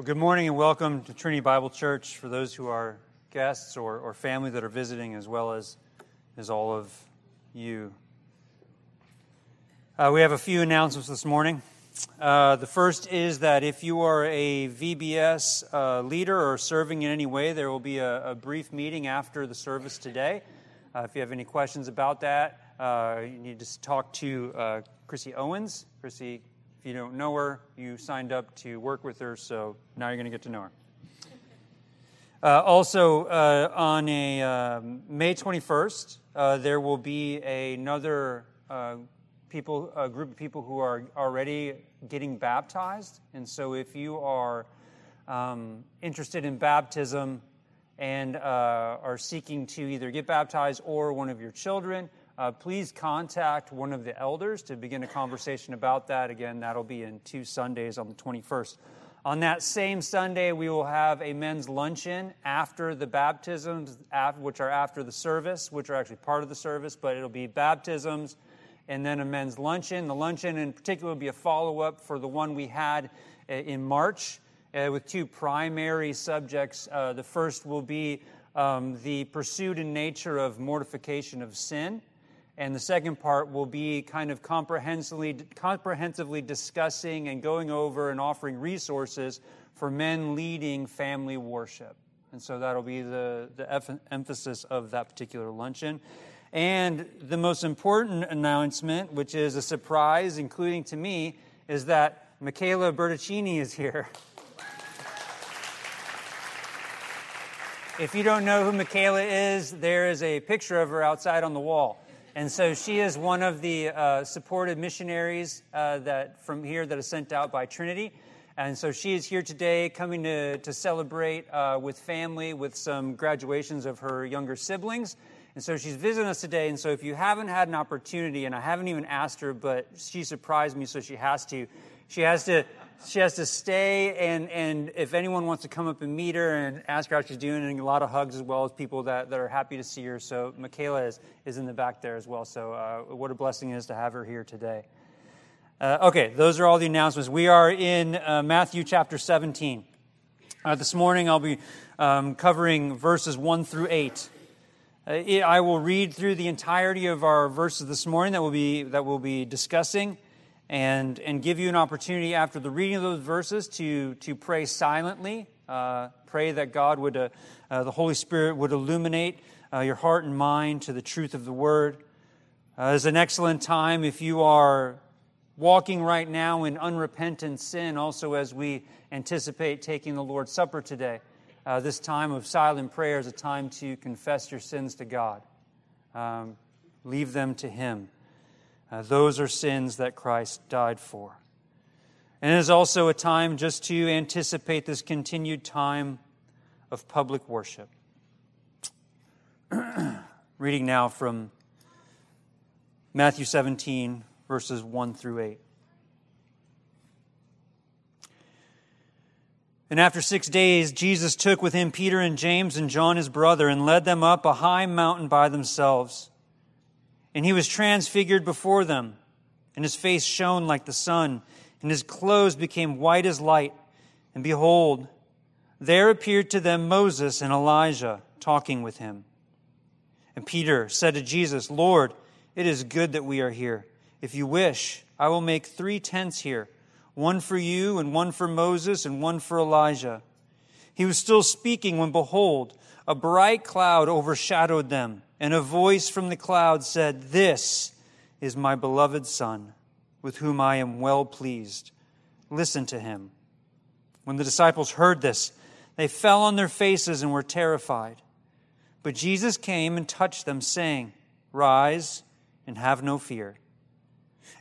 Well, good morning and welcome to Trinity Bible Church for those who are guests or, or family that are visiting, as well as, as all of you. Uh, we have a few announcements this morning. Uh, the first is that if you are a VBS uh, leader or serving in any way, there will be a, a brief meeting after the service today. Uh, if you have any questions about that, uh, you need to talk to uh, Chrissy Owens. Chrissy if you don't know her, you signed up to work with her, so now you're going to get to know her. Uh, also, uh, on a um, May 21st, uh, there will be another uh, people, a group of people who are already getting baptized. And so, if you are um, interested in baptism and uh, are seeking to either get baptized or one of your children, uh, please contact one of the elders to begin a conversation about that. Again, that'll be in two Sundays on the 21st. On that same Sunday, we will have a men's luncheon after the baptisms, which are after the service, which are actually part of the service, but it'll be baptisms and then a men's luncheon. The luncheon, in particular, will be a follow up for the one we had uh, in March uh, with two primary subjects. Uh, the first will be um, the pursuit and nature of mortification of sin. And the second part will be kind of comprehensively, comprehensively discussing and going over and offering resources for men leading family worship. And so that'll be the, the emphasis of that particular luncheon. And the most important announcement, which is a surprise, including to me, is that Michaela Berticini is here. If you don't know who Michaela is, there is a picture of her outside on the wall. And so she is one of the uh, supported missionaries uh, that from here that is sent out by Trinity. And so she is here today coming to, to celebrate uh, with family with some graduations of her younger siblings. And so she's visiting us today. And so if you haven't had an opportunity, and I haven't even asked her, but she surprised me, so she has to, she has to she has to stay and, and if anyone wants to come up and meet her and ask her how she's doing and a lot of hugs as well as people that, that are happy to see her. So michaela is, is in the back there as well. So uh, what a blessing it is to have her here today. Uh, okay those are all the announcements. We are in uh, matthew chapter 17 uh, this morning i'll be um, covering verses 1 through 8 uh, i will read through the entirety of our verses this morning that we'll be, that we'll be discussing and, and give you an opportunity after the reading of those verses to, to pray silently. Uh, pray that God would, uh, uh, the Holy Spirit would illuminate uh, your heart and mind to the truth of the Word. Uh, it's an excellent time if you are walking right now in unrepentant sin, also as we anticipate taking the Lord's Supper today. Uh, this time of silent prayer is a time to confess your sins to God, um, leave them to Him. Uh, those are sins that Christ died for. And it is also a time just to anticipate this continued time of public worship. Reading now from Matthew 17, verses 1 through 8. And after six days, Jesus took with him Peter and James and John his brother and led them up a high mountain by themselves. And he was transfigured before them, and his face shone like the sun, and his clothes became white as light. And behold, there appeared to them Moses and Elijah talking with him. And Peter said to Jesus, Lord, it is good that we are here. If you wish, I will make three tents here one for you, and one for Moses, and one for Elijah. He was still speaking when, behold, a bright cloud overshadowed them and a voice from the cloud said, This is my beloved Son, with whom I am well pleased. Listen to him. When the disciples heard this, they fell on their faces and were terrified. But Jesus came and touched them, saying, Rise and have no fear.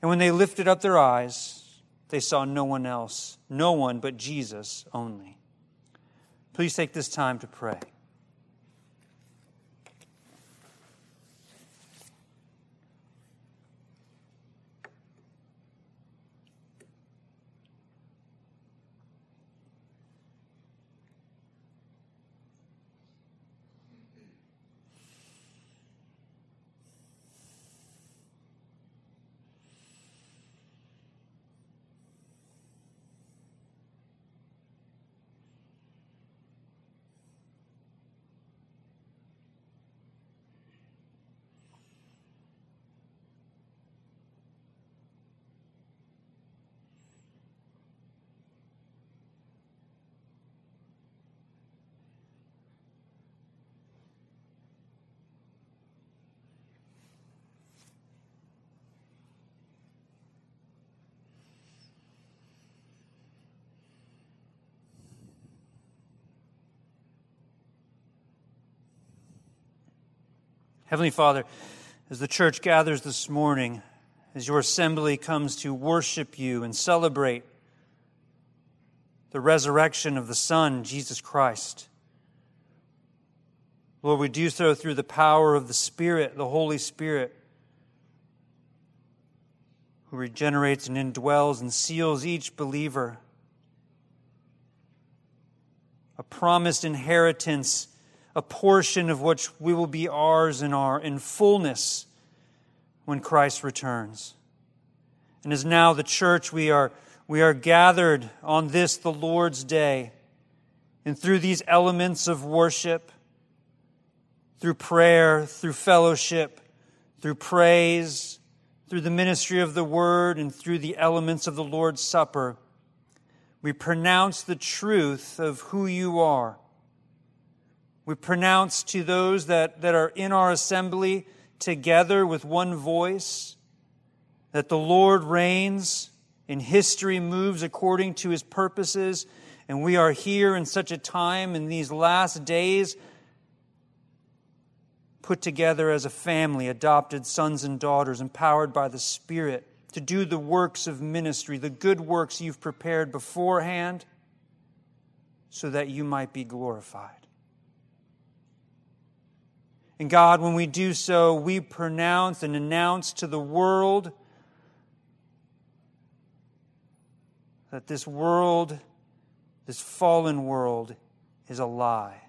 And when they lifted up their eyes, they saw no one else, no one but Jesus only. Please take this time to pray. Heavenly Father, as the church gathers this morning, as your assembly comes to worship you and celebrate the resurrection of the Son, Jesus Christ, Lord, we do so through the power of the Spirit, the Holy Spirit, who regenerates and indwells and seals each believer. A promised inheritance a portion of which we will be ours in our in fullness when Christ returns. And as now the church we are we are gathered on this the Lord's day and through these elements of worship through prayer, through fellowship, through praise, through the ministry of the word and through the elements of the Lord's supper we pronounce the truth of who you are we pronounce to those that, that are in our assembly together with one voice that the Lord reigns and history moves according to his purposes. And we are here in such a time in these last days put together as a family, adopted sons and daughters, empowered by the Spirit to do the works of ministry, the good works you've prepared beforehand, so that you might be glorified. And God, when we do so, we pronounce and announce to the world that this world, this fallen world, is a lie.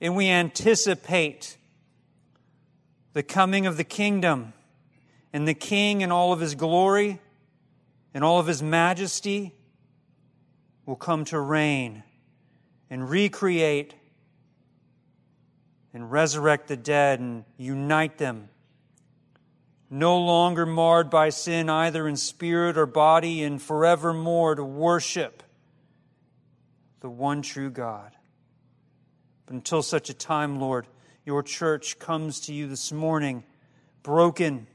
And we anticipate the coming of the kingdom and the king in all of his glory and all of his majesty will come to reign and recreate and resurrect the dead and unite them. No longer marred by sin, either in spirit or body, and forevermore to worship the one true God. But until such a time, Lord, your church comes to you this morning broken,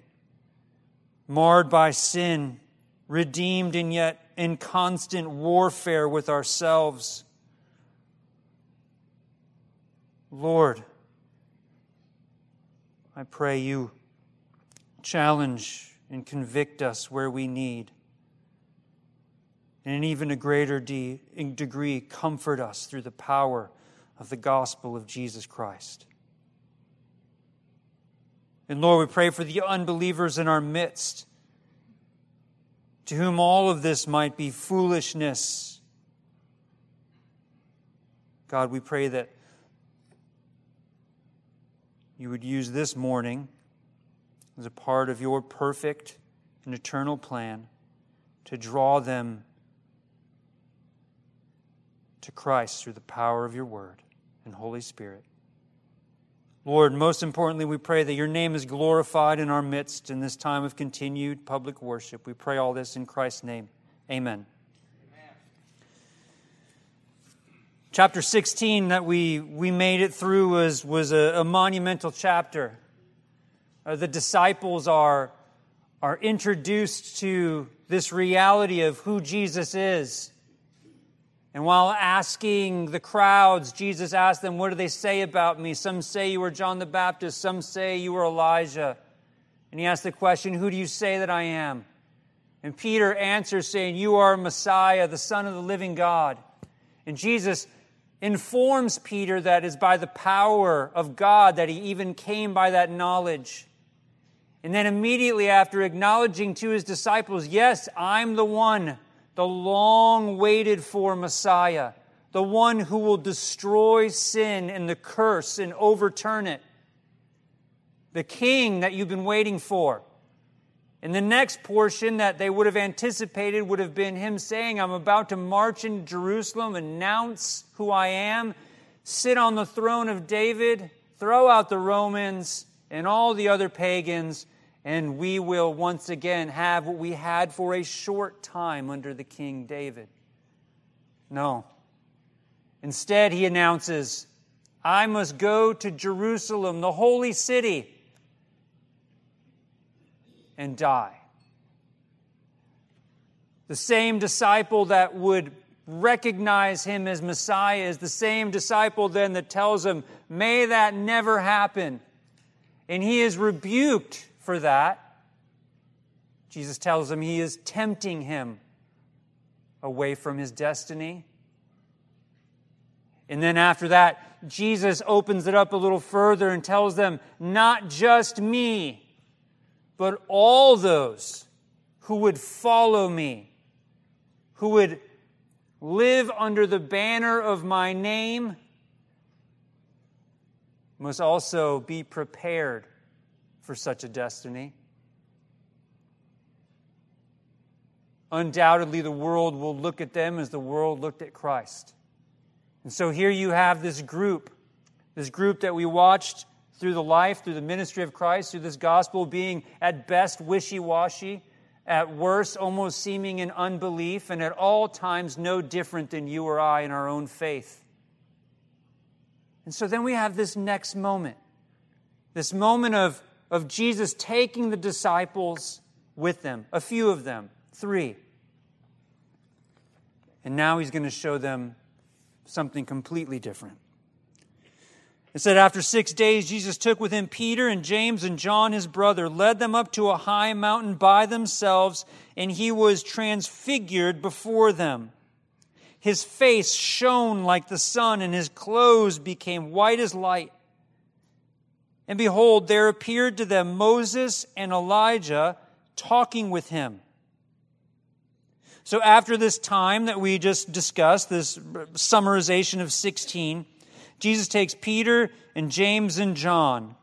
marred by sin, redeemed, and yet in constant warfare with ourselves. Lord, I pray you challenge and convict us where we need. And in even a greater de- degree, comfort us through the power of the gospel of Jesus Christ. And Lord, we pray for the unbelievers in our midst, to whom all of this might be foolishness. God, we pray that you would use this morning as a part of your perfect and eternal plan to draw them to Christ through the power of your word and Holy Spirit. Lord, most importantly, we pray that your name is glorified in our midst in this time of continued public worship. We pray all this in Christ's name. Amen. Chapter 16 that we, we made it through was, was a, a monumental chapter. Uh, the disciples are, are introduced to this reality of who Jesus is. And while asking the crowds, Jesus asked them, What do they say about me? Some say you are John the Baptist, some say you are Elijah. And he asked the question, Who do you say that I am? And Peter answers, saying, You are Messiah, the Son of the living God. And Jesus informs Peter that it's by the power of God that he even came by that knowledge. And then immediately after acknowledging to his disciples, Yes, I'm the one, the long waited for Messiah, the one who will destroy sin and the curse and overturn it, the king that you've been waiting for. And the next portion that they would have anticipated would have been him saying, I'm about to march into Jerusalem, announce who I am, sit on the throne of David, throw out the Romans and all the other pagans, and we will once again have what we had for a short time under the King David. No. Instead, he announces, I must go to Jerusalem, the holy city and die. The same disciple that would recognize him as Messiah is the same disciple then that tells him, May that never happen. And he is rebuked for that. Jesus tells him he is tempting him away from his destiny. And then after that, Jesus opens it up a little further and tells them, Not just me, but all those who would follow me, who would live under the banner of my name, must also be prepared for such a destiny. Undoubtedly, the world will look at them as the world looked at Christ. And so here you have this group, this group that we watched through the life, through the ministry of Christ, through this gospel being at best wishy washy, at worst almost seeming in unbelief, and at all times no different than you or I in our own faith. And so then we have this next moment, this moment of, of Jesus taking the disciples with them, a few of them, three. And now he's going to show them something completely different. It said, After six days, Jesus took with him Peter and James and John, his brother, led them up to a high mountain by themselves, and he was transfigured before them. His face shone like the sun, and his clothes became white as light. And behold, there appeared to them Moses and Elijah talking with him. So, after this time that we just discussed, this summarization of 16, Jesus takes Peter and James and John,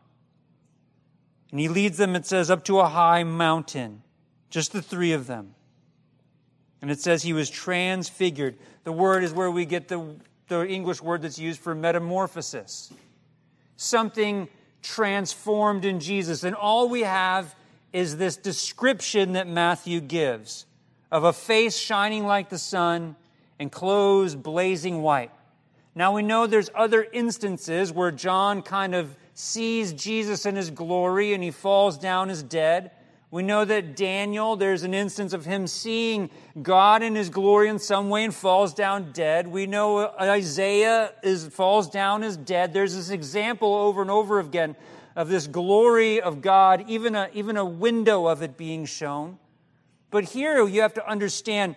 and he leads them, it says, up to a high mountain, just the three of them. And it says he was transfigured. The word is where we get the, the English word that's used for metamorphosis. Something transformed in Jesus. And all we have is this description that Matthew gives of a face shining like the sun and clothes blazing white. Now we know there's other instances where John kind of sees Jesus in his glory and he falls down as dead. We know that Daniel, there's an instance of him seeing God in his glory in some way and falls down dead. We know Isaiah is, falls down as dead. There's this example over and over again of this glory of God, even a, even a window of it being shown. But here you have to understand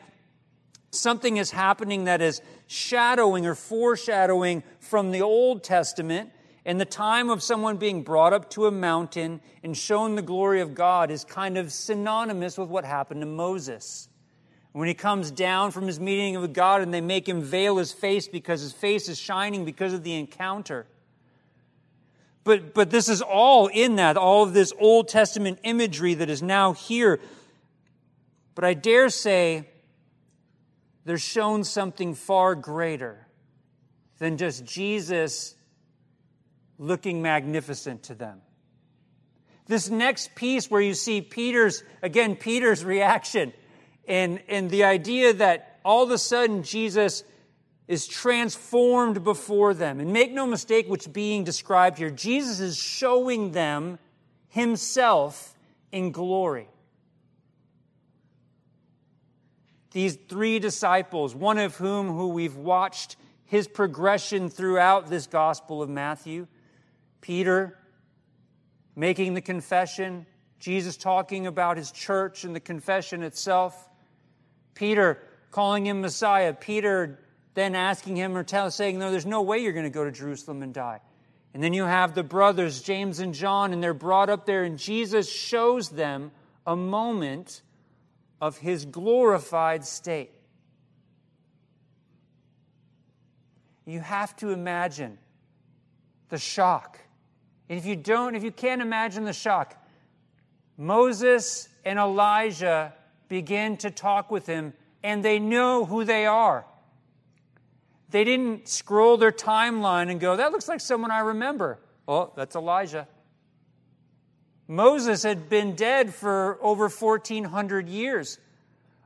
something is happening that is shadowing or foreshadowing from the Old Testament. And the time of someone being brought up to a mountain and shown the glory of God is kind of synonymous with what happened to Moses. When he comes down from his meeting with God and they make him veil his face because his face is shining because of the encounter. But, but this is all in that, all of this Old Testament imagery that is now here but I dare say they're shown something far greater than just Jesus looking magnificent to them. This next piece where you see Peter's, again, Peter's reaction and, and the idea that all of a sudden Jesus is transformed before them. And make no mistake what's being described here. Jesus is showing them himself in glory. These three disciples, one of whom who we've watched his progression throughout this Gospel of Matthew, Peter making the confession, Jesus talking about his church and the confession itself, Peter calling him Messiah, Peter then asking him or tell, saying, No, there's no way you're going to go to Jerusalem and die. And then you have the brothers, James and John, and they're brought up there, and Jesus shows them a moment of his glorified state. You have to imagine the shock. And if you don't, if you can't imagine the shock, Moses and Elijah begin to talk with him, and they know who they are. They didn't scroll their timeline and go, That looks like someone I remember. Oh, that's Elijah. Moses had been dead for over 1,400 years.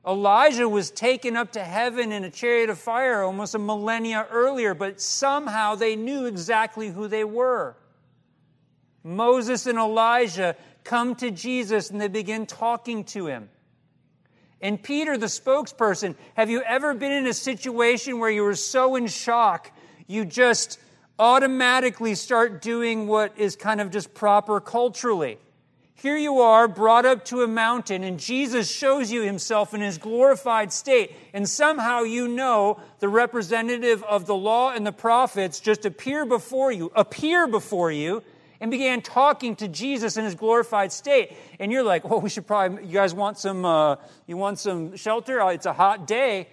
Elijah was taken up to heaven in a chariot of fire almost a millennia earlier, but somehow they knew exactly who they were. Moses and Elijah come to Jesus and they begin talking to him. And Peter, the spokesperson, have you ever been in a situation where you were so in shock, you just automatically start doing what is kind of just proper culturally? Here you are, brought up to a mountain, and Jesus shows you himself in his glorified state. And somehow you know the representative of the law and the prophets just appear before you, appear before you, and began talking to Jesus in his glorified state. And you're like, well, we should probably, you guys want some, uh, you want some shelter? Uh, it's a hot day.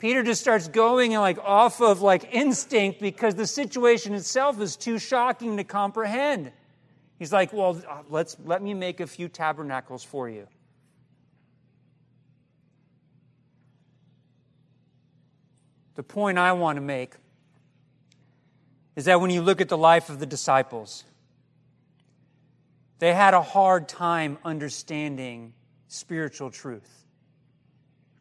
Peter just starts going like off of like instinct because the situation itself is too shocking to comprehend. He's like, well, let's, let me make a few tabernacles for you. The point I want to make is that when you look at the life of the disciples, they had a hard time understanding spiritual truth,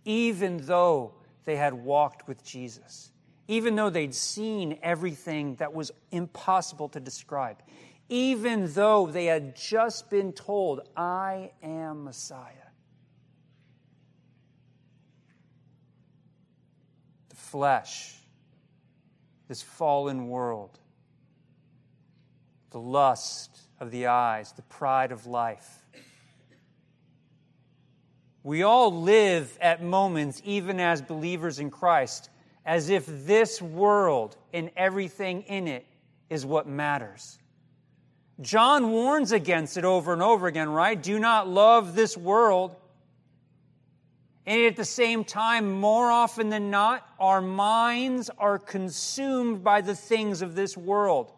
even though they had walked with Jesus, even though they'd seen everything that was impossible to describe, even though they had just been told, I am Messiah. The flesh this fallen world, the lust of the eyes, the pride of life. We all live at moments, even as believers in Christ, as if this world and everything in it is what matters. John warns against it over and over again, right? Do not love this world and at the same time, more often than not, our minds are consumed by the things of this world.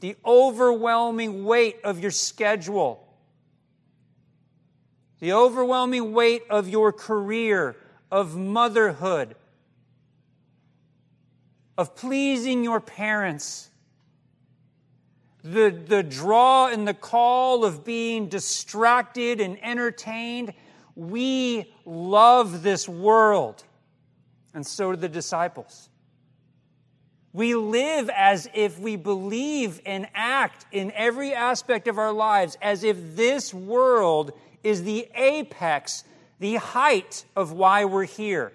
The overwhelming weight of your schedule, the overwhelming weight of your career, of motherhood, of pleasing your parents, the, the draw and the call of being distracted and entertained we love this world, and so do the disciples. We live as if we believe and act in every aspect of our lives as if this world is the apex, the height of why we're here.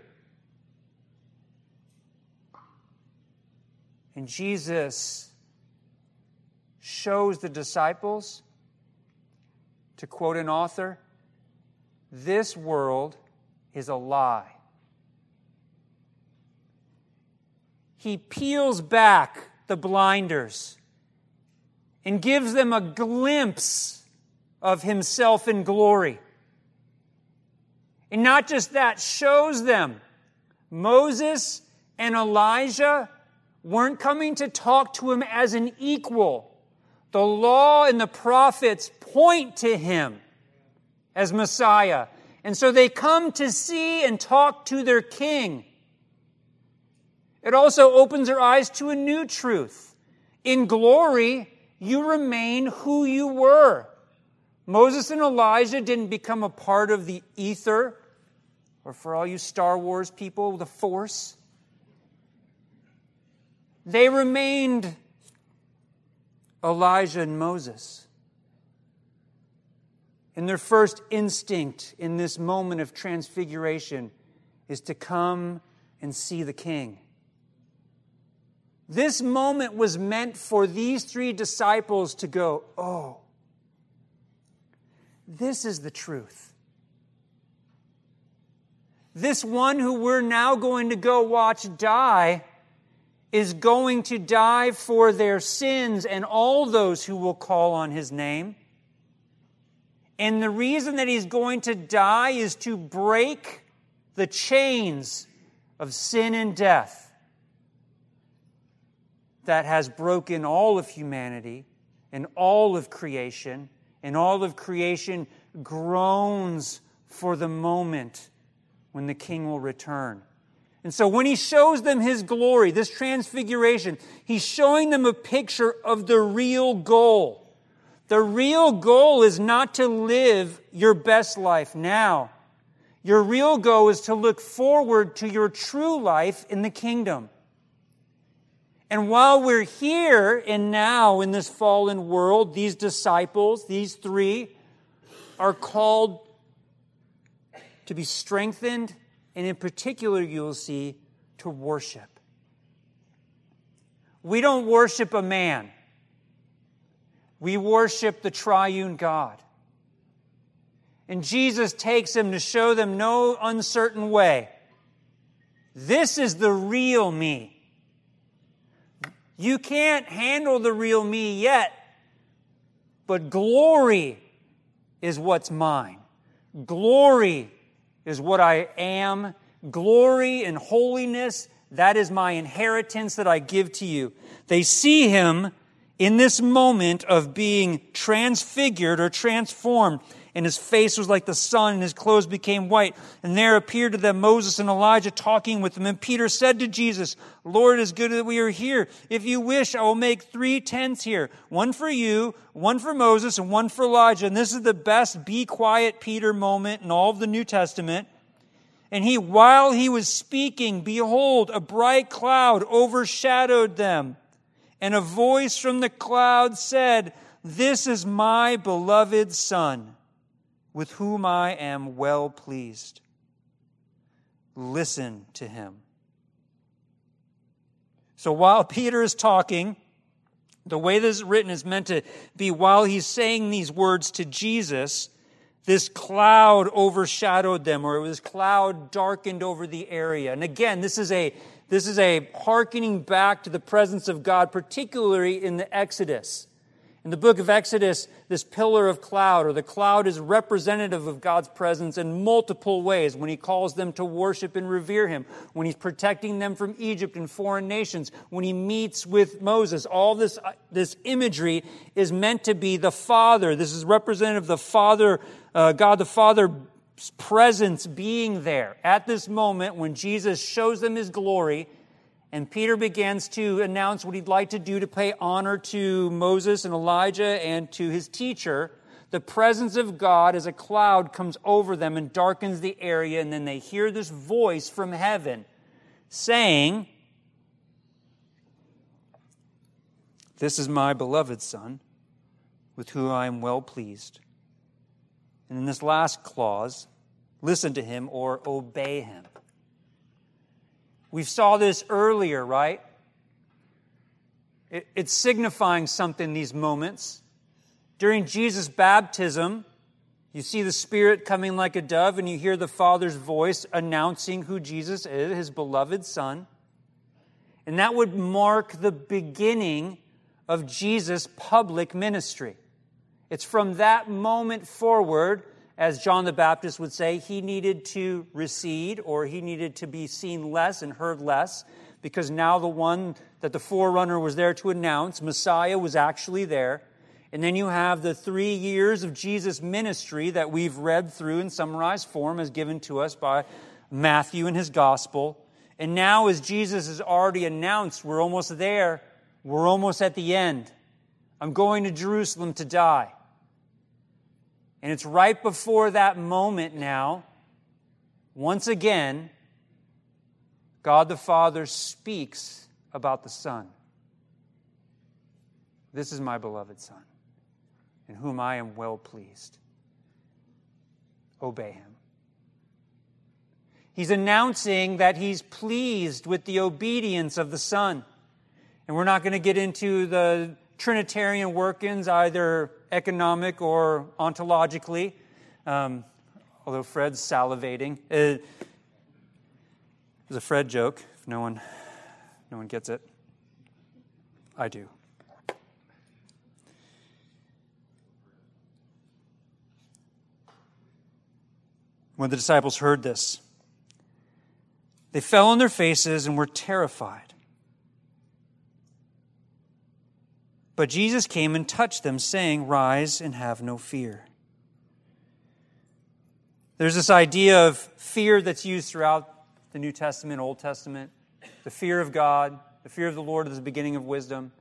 And Jesus shows the disciples, to quote an author, this world is a lie. He peels back the blinders and gives them a glimpse of himself in glory. And not just that, shows them Moses and Elijah weren't coming to talk to him as an equal. The law and the prophets point to him as Messiah. And so they come to see and talk to their king. It also opens their eyes to a new truth. In glory, you remain who you were. Moses and Elijah didn't become a part of the ether, or for all you Star Wars people, the Force. They remained Elijah and Moses. And their first instinct in this moment of transfiguration is to come and see the king. This moment was meant for these three disciples to go, Oh, this is the truth. This one who we're now going to go watch die is going to die for their sins and all those who will call on his name. And the reason that he's going to die is to break the chains of sin and death that has broken all of humanity and all of creation, and all of creation groans for the moment when the king will return. And so when he shows them his glory, this transfiguration, he's showing them a picture of the real goal. The real goal is not to live your best life now. Your real goal is to look forward to your true life in the kingdom. And while we're here and now in this fallen world, these disciples, these three, are called to be strengthened, and in particular, you'll see, to worship. We don't worship a man, we worship the triune God. And Jesus takes them to show them no uncertain way. This is the real me. You can't handle the real me yet, but glory is what's mine. Glory is what I am. Glory and holiness, that is my inheritance that I give to you. They see him in this moment of being transfigured or transformed and his face was like the sun, and his clothes became white. And there appeared to them Moses and Elijah talking with them. And Peter said to Jesus, Lord, it is good that we are here. If you wish, I will make three tents here one for you, one for Moses, and one for Elijah. And this is the best be quiet Peter moment in all of the New Testament. And he, while he was speaking, behold, a bright cloud overshadowed them. And a voice from the cloud said, This is my beloved Son with whom I am well pleased. Listen to him. So while Peter is talking, the way this is written is meant to be while he's saying these words to Jesus, this cloud overshadowed them, or this cloud darkened over the area. And again, this is a this is a hearkening back to the presence of God, particularly in the Exodus. In the book of Exodus, this pillar of cloud or the cloud is representative of God's presence in multiple ways when he calls them to worship and revere him, when he's protecting them from Egypt and foreign nations, when he meets with Moses. All this, uh, this imagery is meant to be the Father. This is representative of the Father, uh, God the Father's presence being there at this moment when Jesus shows them his glory and Peter begins to announce what he'd like to do to pay honor to Moses and Elijah and to his teacher. The presence of God as a cloud comes over them and darkens the area, and then they hear this voice from heaven saying, This is my beloved Son, with whom I am well pleased. And in this last clause, listen to him or obey him. We saw this earlier, right? It, it's signifying something, these moments. During Jesus' baptism, you see the Spirit coming like a dove, and you hear the Father's voice announcing who Jesus is, his beloved Son. And that would mark the beginning of Jesus' public ministry. It's from that moment forward as John the Baptist would say, he needed to recede or he needed to be seen less and heard less because now the one that the forerunner was there to announce, Messiah, was actually there. And then you have the three years of Jesus' ministry that we've read through in summarized form as given to us by Matthew in his gospel. And now, as Jesus has already announced, we're almost there. We're almost at the end. I'm going to Jerusalem to die. And it's right before that moment now, once again, God the Father speaks about the Son. This is my beloved Son, in whom I am well pleased. Obey him. He's announcing that he's pleased with the obedience of the Son. And we're not going to get into the Trinitarian workings, either economic or ontologically, um, although Fred's salivating. Uh, it was a Fred joke, if no one, no one gets it. I do. When the disciples heard this, they fell on their faces and were terrified. But Jesus came and touched them, saying, Rise and have no fear. There's this idea of fear that's used throughout the New Testament, Old Testament. The fear of God, the fear of the Lord is the beginning of wisdom.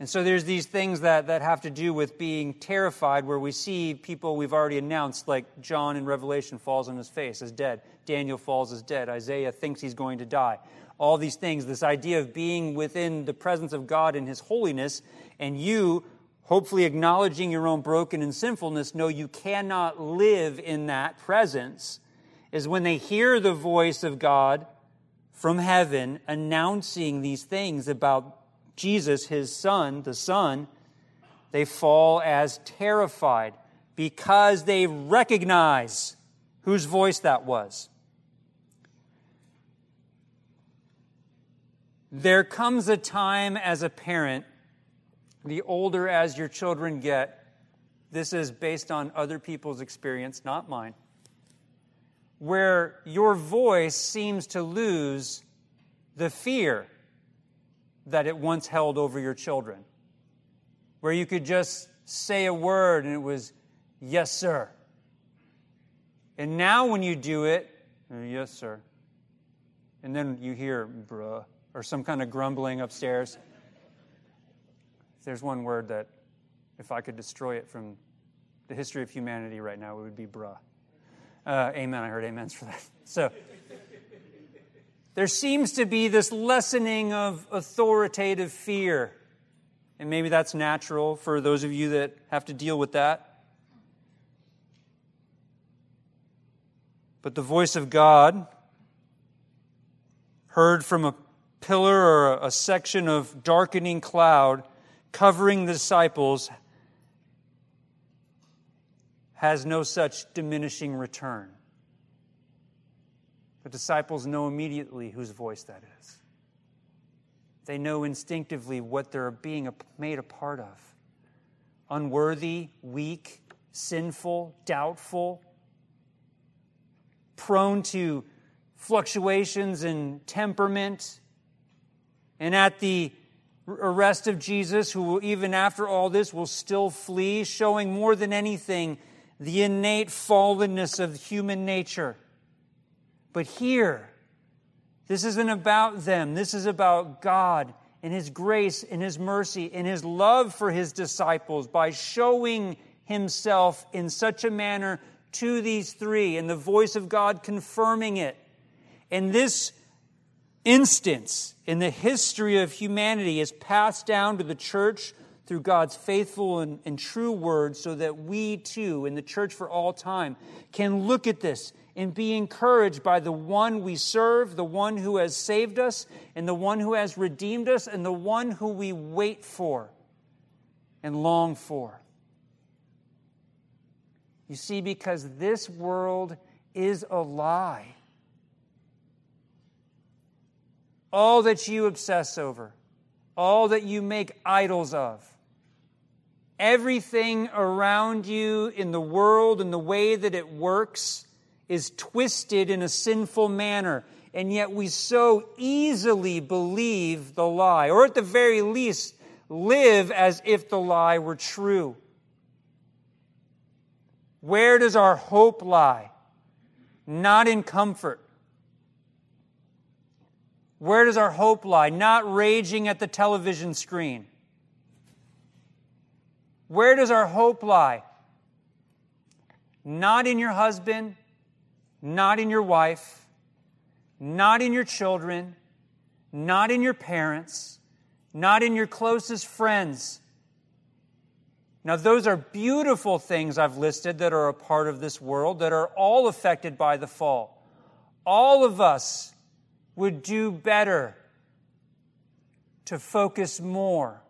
And so there's these things that, that have to do with being terrified, where we see people we've already announced, like John in Revelation falls on his face as dead. Daniel falls as dead. Isaiah thinks he's going to die. All these things, this idea of being within the presence of God in his holiness and you, hopefully acknowledging your own broken and sinfulness, know you cannot live in that presence. is when they hear the voice of God from heaven announcing these things about Jesus, his son, the Son, they fall as terrified because they recognize whose voice that was. There comes a time as a parent, the older as your children get, this is based on other people's experience, not mine, where your voice seems to lose the fear that it once held over your children. Where you could just say a word and it was, yes, sir. And now when you do it, yes, sir. And then you hear, bruh or some kind of grumbling upstairs. There's one word that, if I could destroy it from the history of humanity right now, it would be bruh. Uh, amen. I heard amens for that. So, there seems to be this lessening of authoritative fear. And maybe that's natural for those of you that have to deal with that. But the voice of God, heard from a pillar or a section of darkening cloud covering the disciples has no such diminishing return. The disciples know immediately whose voice that is. They know instinctively what they're being made a part of unworthy, weak, sinful, doubtful, prone to fluctuations in temperament and at the arrest of Jesus, who will, even after all this will still flee, showing more than anything the innate fallenness of human nature. But here, this isn't about them. This is about God and His grace and His mercy and His love for His disciples by showing Himself in such a manner to these three and the voice of God confirming it. And this instance in the history of humanity is passed down to the church through God's faithful and, and, true word so that we too, in the church for all time, can look at this and be encouraged by the one we serve, the one who has saved us, and the one who has redeemed us, and the one who we wait for and long for. You see, because this world is a lie all that you obsess over, all that you make idols of, everything around you in the world and the way that it works is twisted in a sinful manner. And yet we so easily believe the lie, or at the very least, live as if the lie were true. Where does our hope lie? Not in comfort, where does our hope lie? Not raging at the television screen. Where does our hope lie? Not in your husband, not in your wife, not in your children, not in your parents, not in your closest friends. Now, those are beautiful things I've listed that are a part of this world that are all affected by the fall. All of us would do better to focus more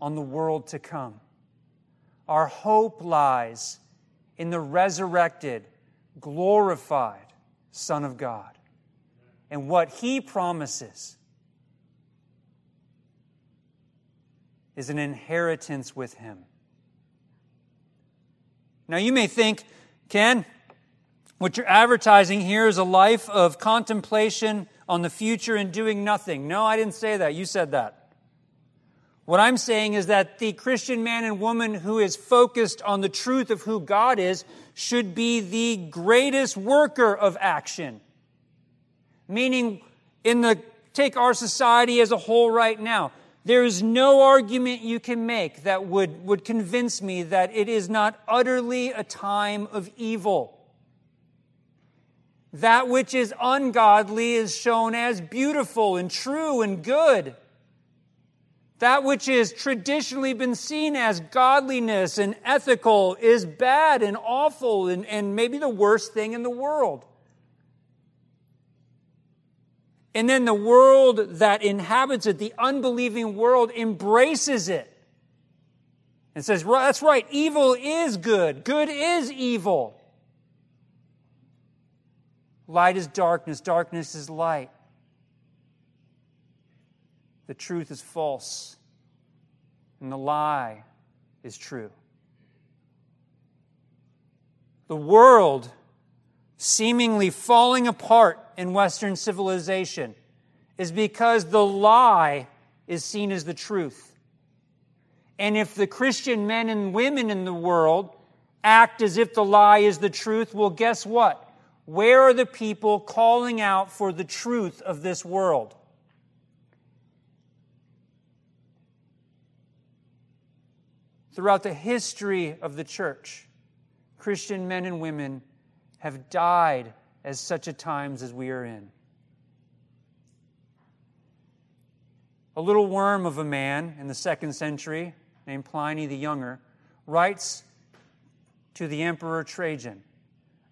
on the world to come. Our hope lies in the resurrected, glorified Son of God and what He promises is an inheritance with Him. Now, you may think, Ken, what you're advertising here is a life of contemplation on the future and doing nothing. No, I didn't say that. You said that. What I'm saying is that the Christian man and woman who is focused on the truth of who God is should be the greatest worker of action. Meaning, in the take our society as a whole right now, there is no argument you can make that would, would convince me that it is not utterly a time of evil. That which is ungodly is shown as beautiful and true and good. That which is traditionally been seen as godliness and ethical is bad and awful and, and maybe the worst thing in the world. And then the world that inhabits it, the unbelieving world, embraces it and says, That's right, evil is good, good is evil. Light is darkness, darkness is light. The truth is false, and the lie is true. The world seemingly falling apart in Western civilization is because the lie is seen as the truth. And if the Christian men and women in the world act as if the lie is the truth, well, guess what? Where are the people calling out for the truth of this world? Throughout the history of the church, Christian men and women have died as such a times as we are in. A little worm of a man in the second century, named Pliny the Younger, writes to the Emperor Trajan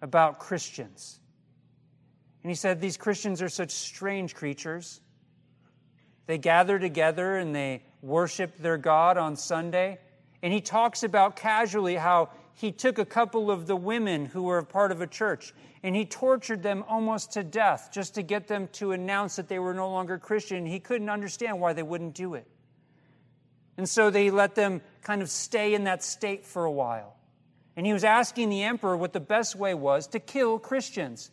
about Christians. And he said, These Christians are such strange creatures. They gather together and they worship their God on Sunday. And he talks about casually how he took a couple of the women who were part of a church and he tortured them almost to death just to get them to announce that they were no longer Christian. He couldn't understand why they wouldn't do it. And so they let them kind of stay in that state for a while. And he was asking the emperor what the best way was to kill Christians.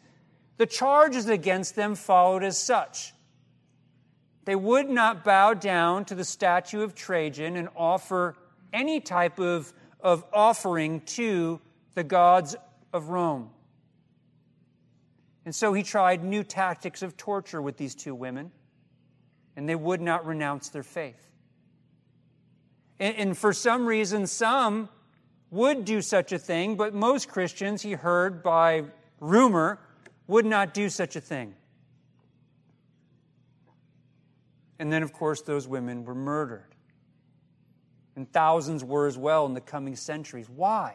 The charges against them followed as such. They would not bow down to the statue of Trajan and offer any type of of offering to the gods of Rome. And so he tried new tactics of torture with these two women, and they would not renounce their faith. And, and for some reason, some would do such a thing, but most Christians, he heard by rumor, would not do such a thing. And then, of course, those women were murdered and thousands were as well in the coming centuries. Why?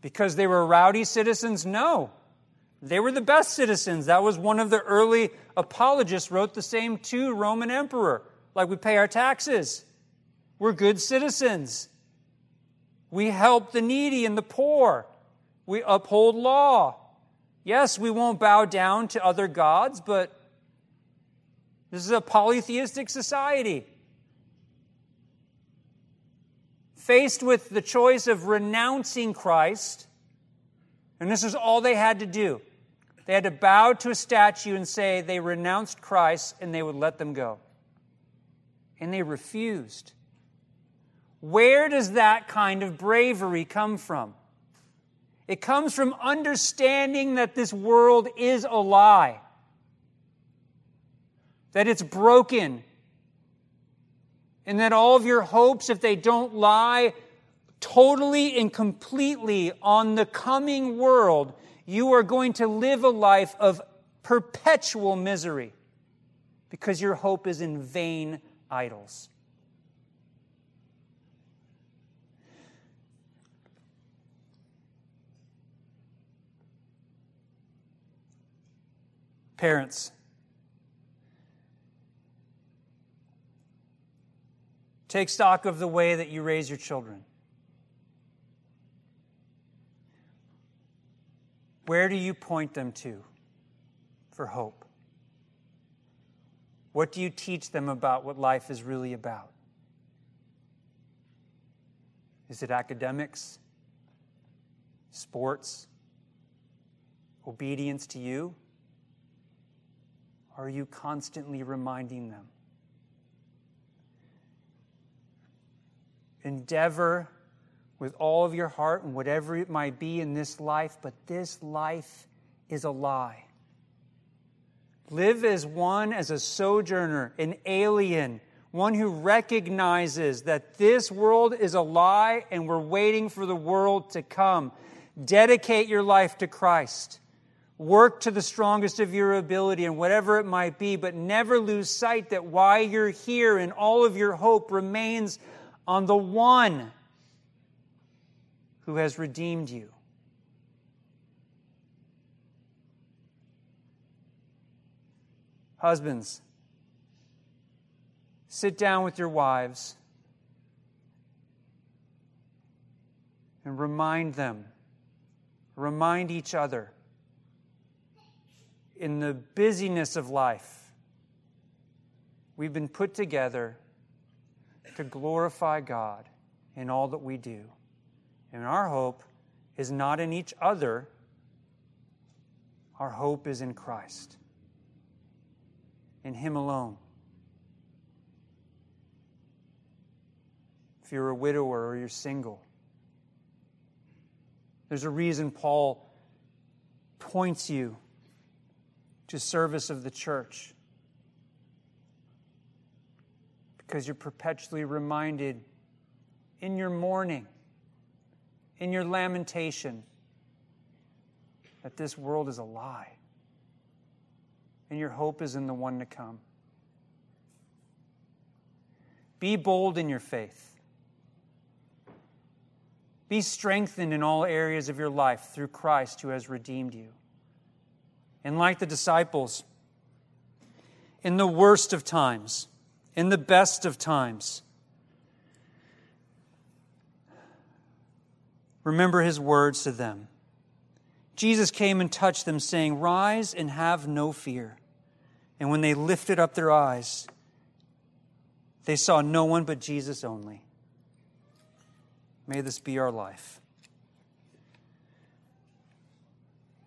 Because they were rowdy citizens? No. They were the best citizens. That was one of the early apologists wrote the same to Roman emperor. Like we pay our taxes. We're good citizens. We help the needy and the poor. We uphold law. Yes, we won't bow down to other gods, but this is a polytheistic society. Faced with the choice of renouncing Christ, and this is all they had to do. They had to bow to a statue and say they renounced Christ and they would let them go. And they refused. Where does that kind of bravery come from? It comes from understanding that this world is a lie that it's broken, and that all of your hopes, if they don't lie totally and completely on the coming world, you are going to live a life of perpetual misery because your hope is in vain idols. Parents, Take stock of the way that you raise your children. Where do you point them to for hope? What do you teach them about what life is really about? Is it academics? Sports? Obedience to you? Are you constantly reminding them endeavor with all of your heart and whatever it might be in this life, but this life is a lie. Live as one, as a sojourner, an alien, one who recognizes that this world is a lie and we're waiting for the world to come. Dedicate your life to Christ. Work to the strongest of your ability and whatever it might be, but never lose sight that why you're here and all of your hope remains on the one who has redeemed you. Husbands, sit down with your wives and remind them, remind each other in the busyness of life, we've been put together to glorify God in all that we do. And our hope is not in each other, our hope is in Christ, in Him alone. If you're a widower or you're single, there's a reason Paul points you to service of the church. Because you're perpetually reminded in your mourning, in your lamentation, that this world is a lie. And your hope is in the one to come. Be bold in your faith. Be strengthened in all areas of your life through Christ who has redeemed you. And like the disciples, in the worst of times, in the best of times, remember his words to them. Jesus came and touched them, saying, Rise and have no fear. And when they lifted up their eyes, they saw no one but Jesus only. May this be our life.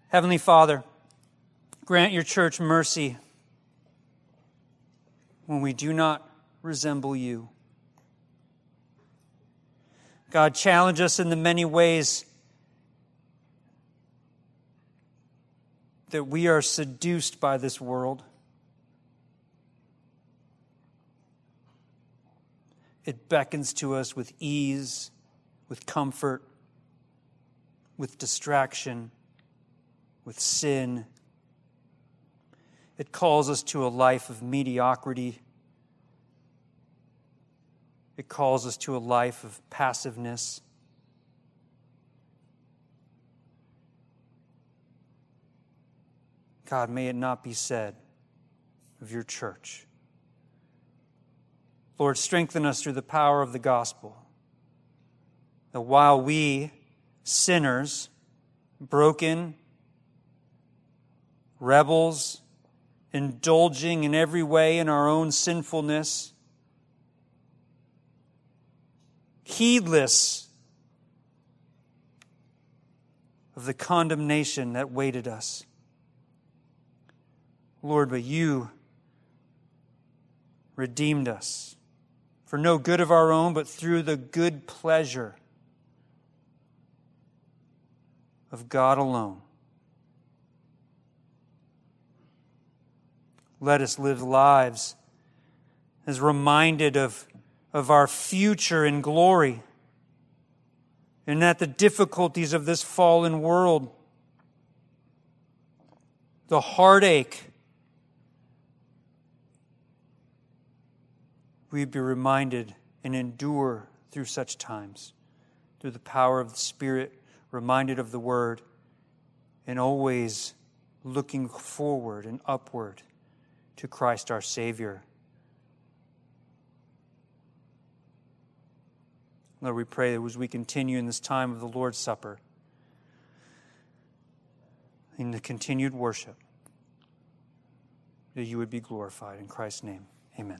Heavenly Father, grant your church mercy when we do not resemble you. God, challenge us in the many ways that we are seduced by this world. It beckons to us with ease with comfort, with distraction, with sin. It calls us to a life of mediocrity. It calls us to a life of passiveness. God, may it not be said of your church. Lord, strengthen us through the power of the gospel that while we, sinners, broken, rebels, indulging in every way in our own sinfulness, heedless of the condemnation that waited us. Lord, but you redeemed us for no good of our own, but through the good pleasure of God alone. Let us live lives as reminded of, of our future in glory and that the difficulties of this fallen world, the heartache, we'd be reminded and endure through such times through the power of the Spirit reminded of the Word, and always looking forward and upward to Christ our Savior. Lord, we pray that as we continue in this time of the Lord's Supper, in the continued worship, that you would be glorified. In Christ's name, amen.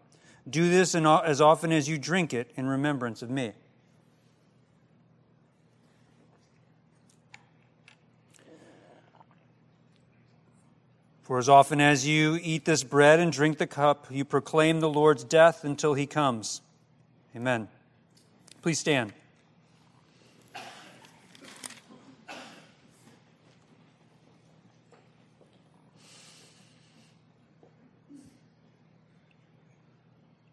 Do this as often as you drink it in remembrance of me. For as often as you eat this bread and drink the cup, you proclaim the Lord's death until he comes. Amen. Please stand.